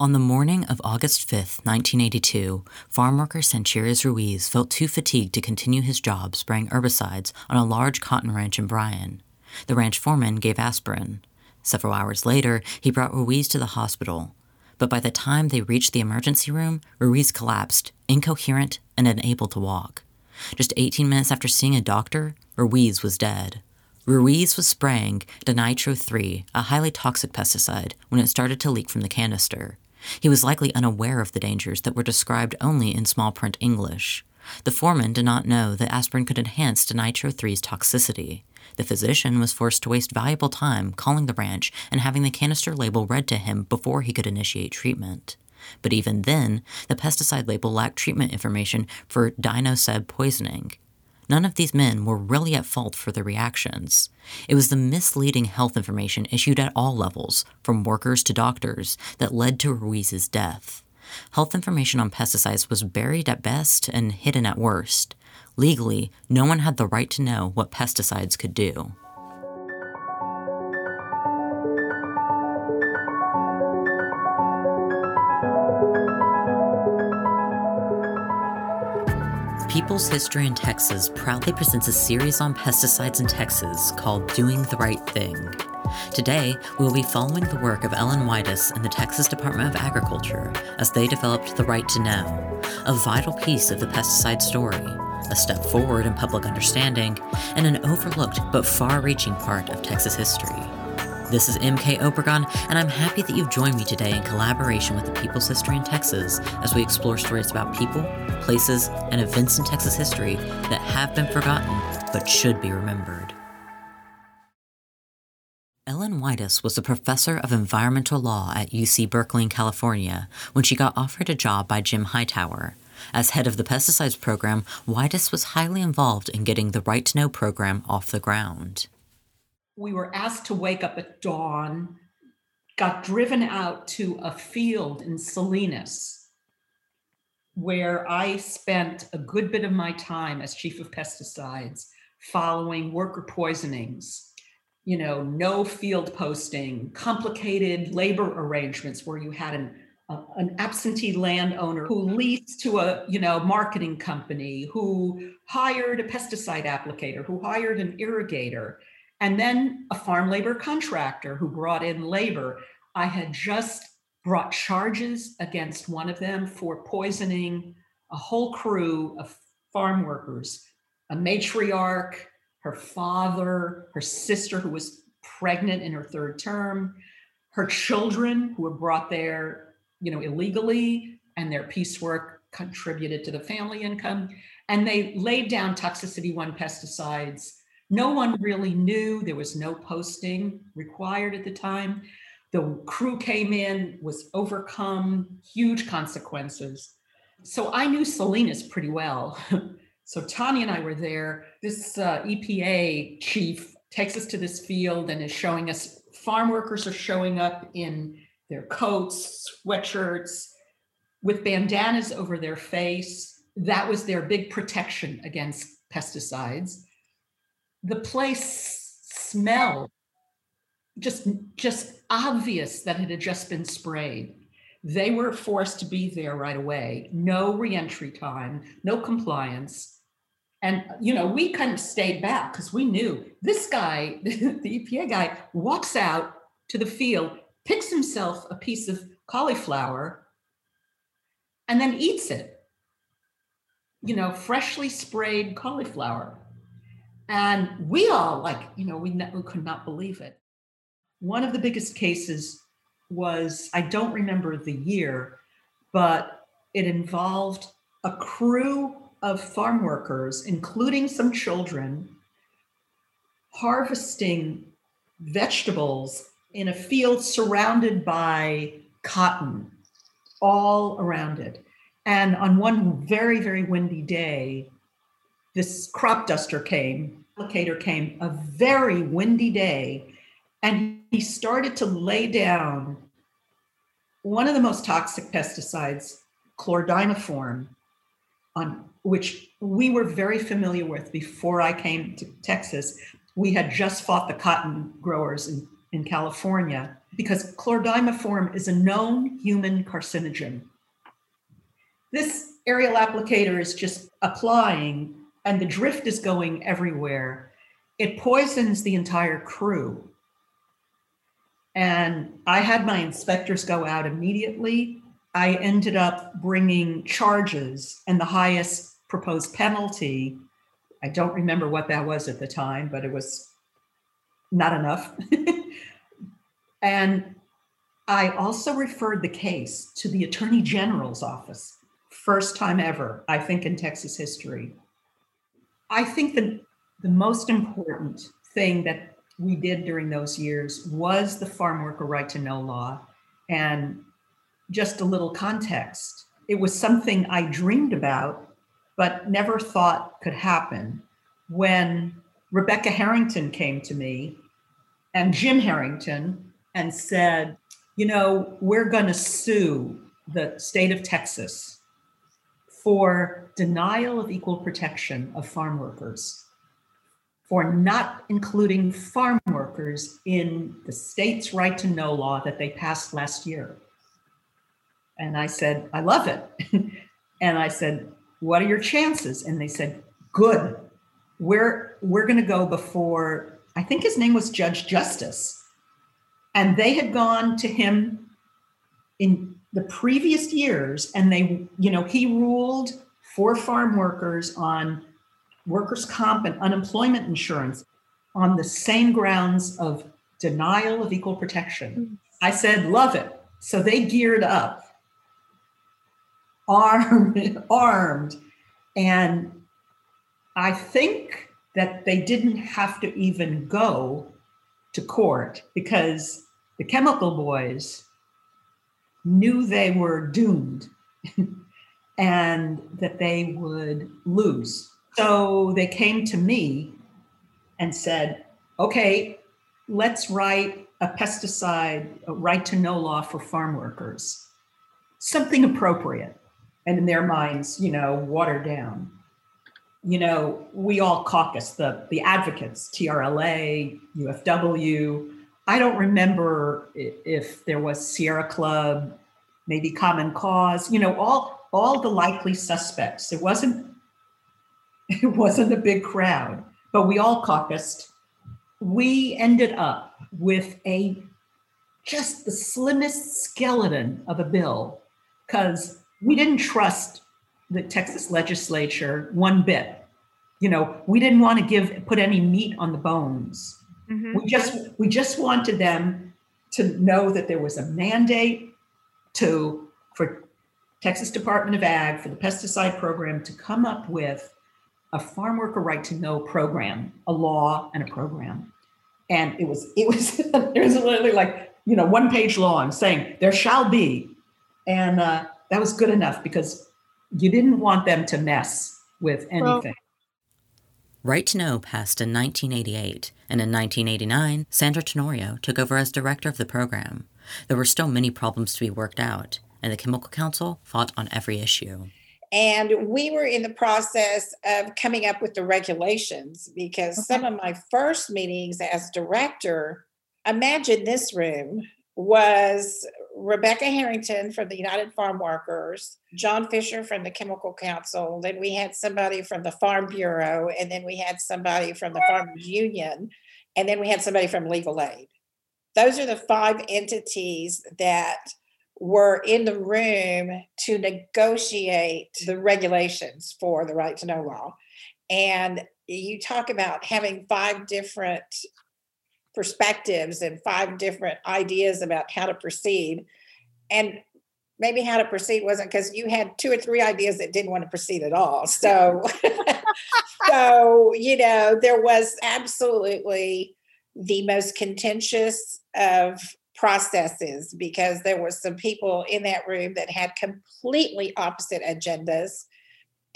On the morning of August 5th, 1982, farm worker Sanchires Ruiz felt too fatigued to continue his job spraying herbicides on a large cotton ranch in Bryan. The ranch foreman gave aspirin. Several hours later, he brought Ruiz to the hospital. But by the time they reached the emergency room, Ruiz collapsed, incoherent and unable to walk. Just 18 minutes after seeing a doctor, Ruiz was dead. Ruiz was spraying Dinitro 3, a highly toxic pesticide, when it started to leak from the canister. He was likely unaware of the dangers that were described only in small print English. The foreman did not know that aspirin could enhance Dinitro 3's toxicity. The physician was forced to waste valuable time calling the ranch and having the canister label read to him before he could initiate treatment. But even then, the pesticide label lacked treatment information for dinoseb poisoning. None of these men were really at fault for their reactions. It was the misleading health information issued at all levels, from workers to doctors, that led to Ruiz's death. Health information on pesticides was buried at best and hidden at worst. Legally, no one had the right to know what pesticides could do. People's History in Texas proudly presents a series on pesticides in Texas called Doing the Right Thing. Today, we will be following the work of Ellen Widess and the Texas Department of Agriculture as they developed The Right to Know, a vital piece of the pesticide story, a step forward in public understanding, and an overlooked but far reaching part of Texas history. This is MK Obregon, and I'm happy that you've joined me today in collaboration with the People's History in Texas as we explore stories about people, places, and events in Texas history that have been forgotten but should be remembered. Ellen Widess was a professor of environmental law at UC Berkeley in California when she got offered a job by Jim Hightower. As head of the pesticides program, Widess was highly involved in getting the Right to Know program off the ground we were asked to wake up at dawn, got driven out to a field in Salinas, where I spent a good bit of my time as chief of pesticides following worker poisonings. You know, no field posting, complicated labor arrangements where you had an an absentee landowner who leased to a you know marketing company who hired a pesticide applicator who hired an irrigator and then a farm labor contractor who brought in labor. I had just brought charges against one of them for poisoning a whole crew of farm workers, a matriarch, her father, her sister who was pregnant in her third term, her children who were brought there, you know, illegally, and their piecework contributed to the family income. And they laid down toxicity one pesticides no one really knew. There was no posting required at the time. The crew came in, was overcome, huge consequences. So I knew Salinas pretty well. so Tanya and I were there. This uh, EPA chief takes us to this field and is showing us farm workers are showing up in their coats, sweatshirts, with bandanas over their face. That was their big protection against pesticides the place smelled just just obvious that it had just been sprayed. They were forced to be there right away. No reentry time no compliance. And you know we kind of stayed back because we knew this guy the epa guy walks out to the field picks himself a piece of cauliflower and then eats it. You know freshly sprayed cauliflower and we all, like, you know, we, ne- we could not believe it. One of the biggest cases was, I don't remember the year, but it involved a crew of farm workers, including some children, harvesting vegetables in a field surrounded by cotton all around it. And on one very, very windy day, this crop duster came, applicator came a very windy day, and he started to lay down one of the most toxic pesticides, chlordimeform, on which we were very familiar with before I came to Texas. We had just fought the cotton growers in, in California. because chlordimeform is a known human carcinogen. This aerial applicator is just applying, and the drift is going everywhere. It poisons the entire crew. And I had my inspectors go out immediately. I ended up bringing charges, and the highest proposed penalty, I don't remember what that was at the time, but it was not enough. and I also referred the case to the Attorney General's office. First time ever, I think, in Texas history. I think that the most important thing that we did during those years was the farm worker right to know law. And just a little context it was something I dreamed about, but never thought could happen. When Rebecca Harrington came to me and Jim Harrington and said, You know, we're going to sue the state of Texas for denial of equal protection of farm workers for not including farm workers in the state's right to know law that they passed last year. And I said, I love it. and I said, What are your chances? And they said, Good. We're we're gonna go before, I think his name was Judge Justice. And they had gone to him in the previous years, and they, you know, he ruled for farm workers on workers' comp and unemployment insurance on the same grounds of denial of equal protection. Mm-hmm. I said, love it. So they geared up, armed, armed. And I think that they didn't have to even go to court because the chemical boys knew they were doomed and that they would lose. So they came to me and said, okay, let's write a pesticide a right to know law for farm workers, something appropriate. And in their minds, you know, watered down. You know, we all caucus, the, the advocates, TRLA, UFW. I don't remember if there was Sierra Club, maybe Common Cause, you know, all, all the likely suspects. It wasn't it wasn't a big crowd, but we all caucused. We ended up with a just the slimmest skeleton of a bill because we didn't trust the Texas legislature one bit. You know, we didn't want to give put any meat on the bones. Mm-hmm. We just we just wanted them to know that there was a mandate to for Texas Department of Ag for the pesticide program to come up with a farm worker right to know program, a law and a program. And it was, it was, it was literally like, you know, one page long saying there shall be. And uh, that was good enough because you didn't want them to mess with anything. Well, Right to Know passed in 1988, and in 1989, Sandra Tenorio took over as director of the program. There were still many problems to be worked out, and the Chemical Council fought on every issue. And we were in the process of coming up with the regulations because okay. some of my first meetings as director, imagine this room was Rebecca Harrington from the United Farm Workers, John Fisher from the Chemical Council, then we had somebody from the Farm Bureau, and then we had somebody from the Farmers Union, and then we had somebody from Legal Aid. Those are the five entities that were in the room to negotiate the regulations for the right to know law. And you talk about having five different perspectives and five different ideas about how to proceed. And maybe how to proceed wasn't because you had two or three ideas that didn't want to proceed at all. So, so you know, there was absolutely the most contentious of processes because there were some people in that room that had completely opposite agendas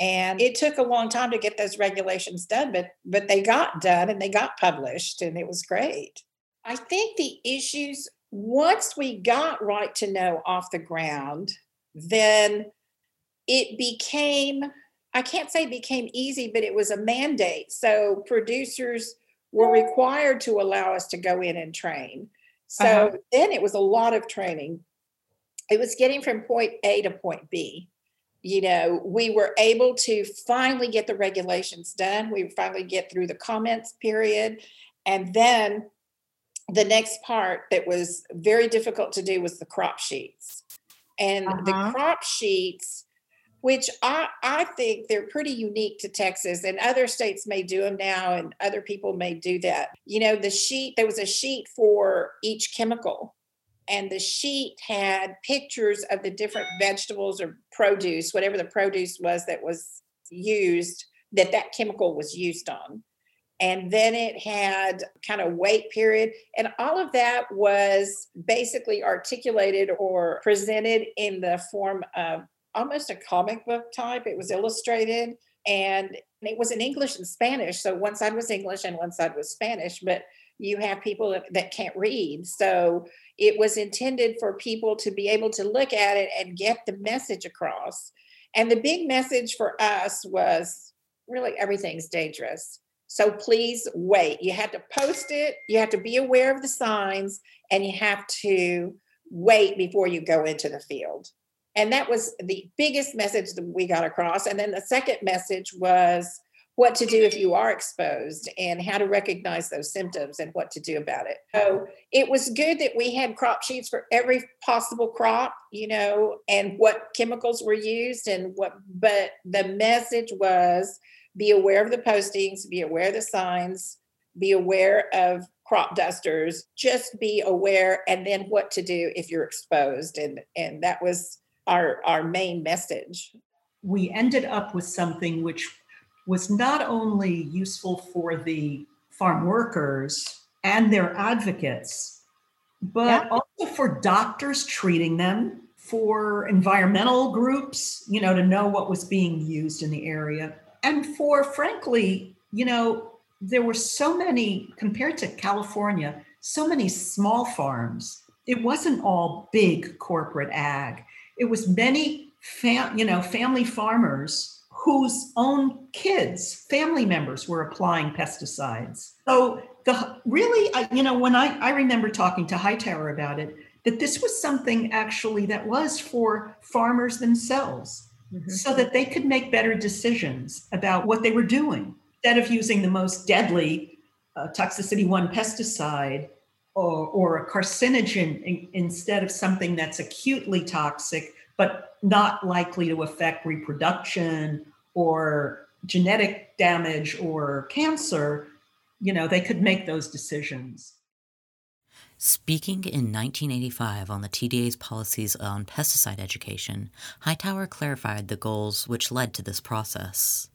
and it took a long time to get those regulations done but but they got done and they got published and it was great i think the issues once we got right to know off the ground then it became i can't say became easy but it was a mandate so producers were required to allow us to go in and train So uh-huh. then it was a lot of training. It was getting from point A to point B. You know, we were able to finally get the regulations done. We finally get through the comments period. And then the next part that was very difficult to do was the crop sheets. And uh-huh. the crop sheets, which I, I think they're pretty unique to Texas, and other states may do them now, and other people may do that. You know, the sheet, there was a sheet for each chemical, and the sheet had pictures of the different vegetables or produce, whatever the produce was that was used, that that chemical was used on. And then it had kind of wait period and all of that was basically articulated or presented in the form of almost a comic book type. It was illustrated and it was in english and spanish so one side was english and one side was spanish but you have people that, can't read so it was intended for people to be able to look at it and get the message across and the big message for us was really everything's dangerous so please wait. You have to post it, you have to be aware of the signs, and you have to wait before you go into the field. And that was the biggest message that we got across. And then the second message was what to do if you are exposed and how to recognize those symptoms and what to do about it. So it was good that we had crop sheets for every possible crop, you know, and what chemicals were used and what, but the message was be aware of the postings, be aware of the signs, be aware of crop dusters, just be aware and then what to do if you're exposed. And and that was our our main message. We ended up with something which was not only useful for the farm workers and their advocates, but yeah. also for doctors treating them, for environmental groups, you know, to know what was being used in the area and for frankly, you know, there were so many compared to California, so many small farms. It wasn't all big corporate ag. It was many fam- you know, family farmers whose own kids, family members were applying pesticides. So the really, you know, when I, I remember talking to Hightower about it, that this was something actually that was for farmers themselves mm-hmm. so that they could make better decisions about what they were doing instead of using the most deadly uh, toxicity one pesticide or, or a carcinogen in, instead of something that's acutely toxic but not likely to affect reproduction or genetic damage or cancer you know they could make those decisions Speaking in 1985 on the TDA's policies on pesticide education, Hightower clarified the goals which led to this process.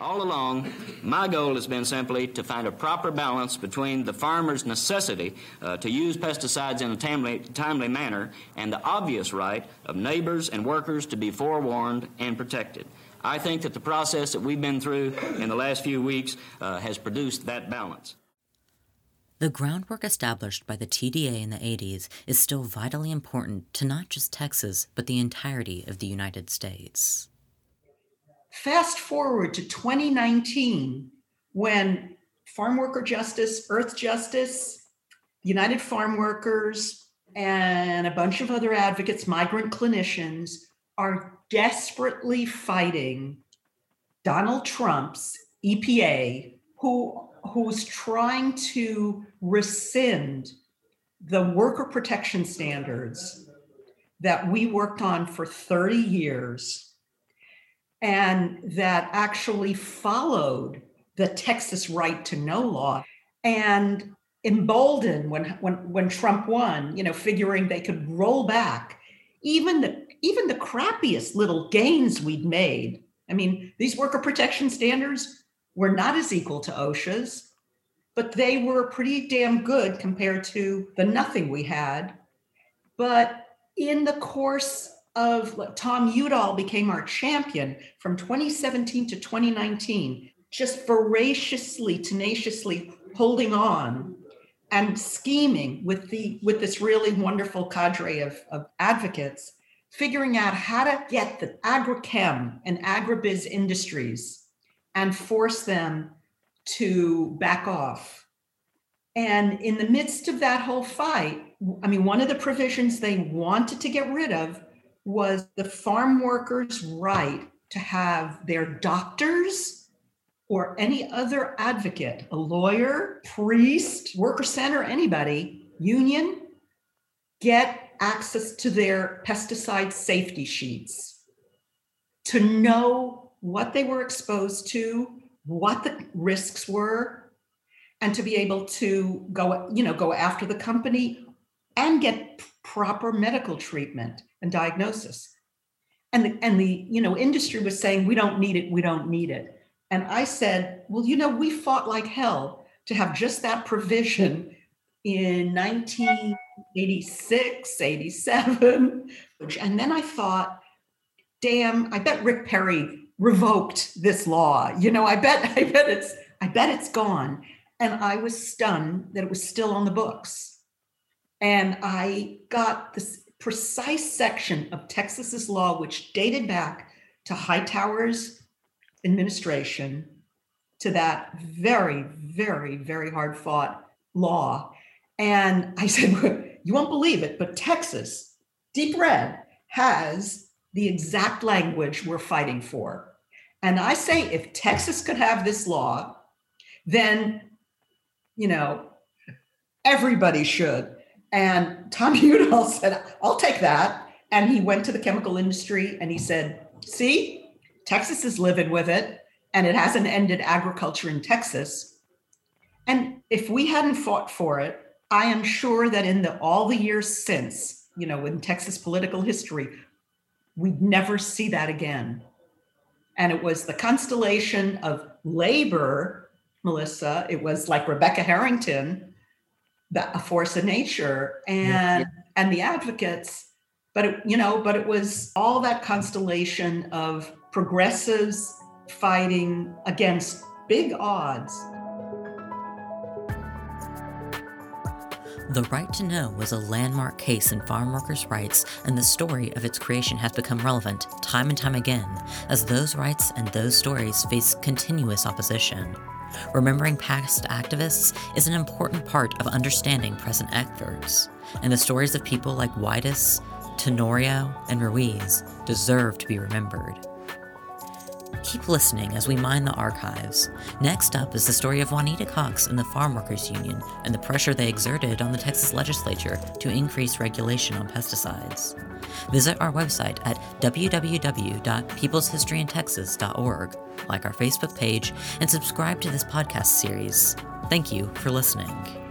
All along, my goal has been simply to find a proper balance between the farmer's necessity uh, to use pesticides in a timely, timely manner and the obvious right of neighbors and workers to be forewarned and protected. I think that the process that we've been through in the last few weeks uh, has produced that balance. The groundwork established by the TDA in the 80s is still vitally important to not just Texas, but the entirety of the United States. Fast forward to 2019, when Farm Worker Justice, Earth Justice, United Farm Workers, and a bunch of other advocates, migrant clinicians, are desperately fighting Donald Trump's EPA, who who's trying to rescind the worker protection standards that we worked on for 30 years and that actually followed the Texas right to know law and emboldened when when when Trump won, you know, figuring they could roll back even the even the crappiest little gains we'd made. I mean, these worker protection standards were not as equal to OSHA's, but they were pretty damn good compared to the nothing we had. But in the course of Tom Udall became our champion from 2017 to 2019, just voraciously, tenaciously holding on and scheming with the with this really wonderful cadre of, of advocates, figuring out how to get the agrochem and agribiz industries and force them to back off. And in the midst of that whole fight, I mean, one of the provisions they wanted to get rid of was the farm workers' right to have their doctors or any other advocate, a lawyer, priest, worker center, anybody, union, get access to their pesticide safety sheets to know what they were exposed to, what the risks were, and to be able to go, you know, go after the company and get proper medical treatment and diagnosis. And the, and the you know industry was saying we don't need it, we don't need it. And I said, well, you know, we fought like hell to have just that provision in 1986, 87. And then I thought, damn, I bet Rick Perry revoked this law. You know, I bet, I bet it's, I bet it's gone. And I was stunned that it was still on the books. And I got this precise section of Texas's law, which dated back to Hightower's administration, to that very, very, very hard fought law. And I said, You won't believe it, but Texas, deep red, has the exact language we're fighting for. And I say, if Texas could have this law, then, you know, everybody should. And Tom Udall said, I'll take that. And he went to the chemical industry and he said, See, Texas is living with it, and it hasn't ended agriculture in Texas. And if we hadn't fought for it, I am sure that in the all the years since, you know, in Texas political history, we'd never see that again. And it was the constellation of labor, Melissa. It was like Rebecca Harrington, the, a force of nature, and yeah, and the advocates. But it, you know, but it was all that constellation of progressives fighting against big odds The Right to Know was a landmark case in farm workers' rights, and the story of its creation has become relevant time and time again as those rights and those stories face continuous opposition. Remembering past activists is an important part of understanding present efforts, and the stories of people like Widess, Tenorio, and Ruiz deserve to be remembered. Keep listening as we mine the archives. Next up is the story of Juanita Cox and the Farm Workers Union and the pressure they exerted on the Texas legislature to increase regulation on pesticides. Visit our website at www.peopleshistoryintexas.org, like our Facebook page, and subscribe to this podcast series. Thank you for listening.